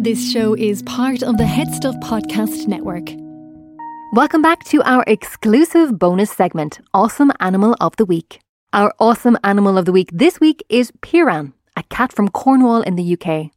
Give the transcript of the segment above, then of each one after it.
This show is part of the Headstuff Podcast Network. Welcome back to our exclusive bonus segment, Awesome Animal of the Week. Our awesome animal of the week this week is Piran, a cat from Cornwall in the UK.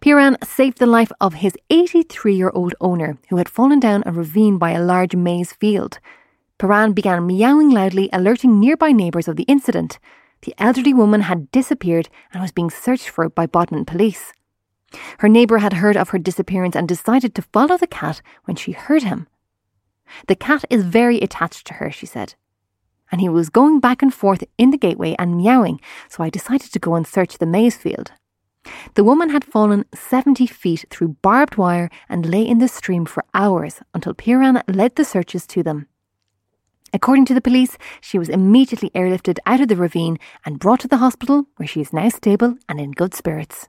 Piran saved the life of his 83 year old owner who had fallen down a ravine by a large maize field. Piran began meowing loudly, alerting nearby neighbours of the incident. The elderly woman had disappeared and was being searched for by Bodmin police. Her neighbour had heard of her disappearance and decided to follow the cat when she heard him. The cat is very attached to her, she said. And he was going back and forth in the gateway and meowing, so I decided to go and search the maize field. The woman had fallen 70 feet through barbed wire and lay in the stream for hours until Piran led the searches to them. According to the police, she was immediately airlifted out of the ravine and brought to the hospital, where she is now stable and in good spirits.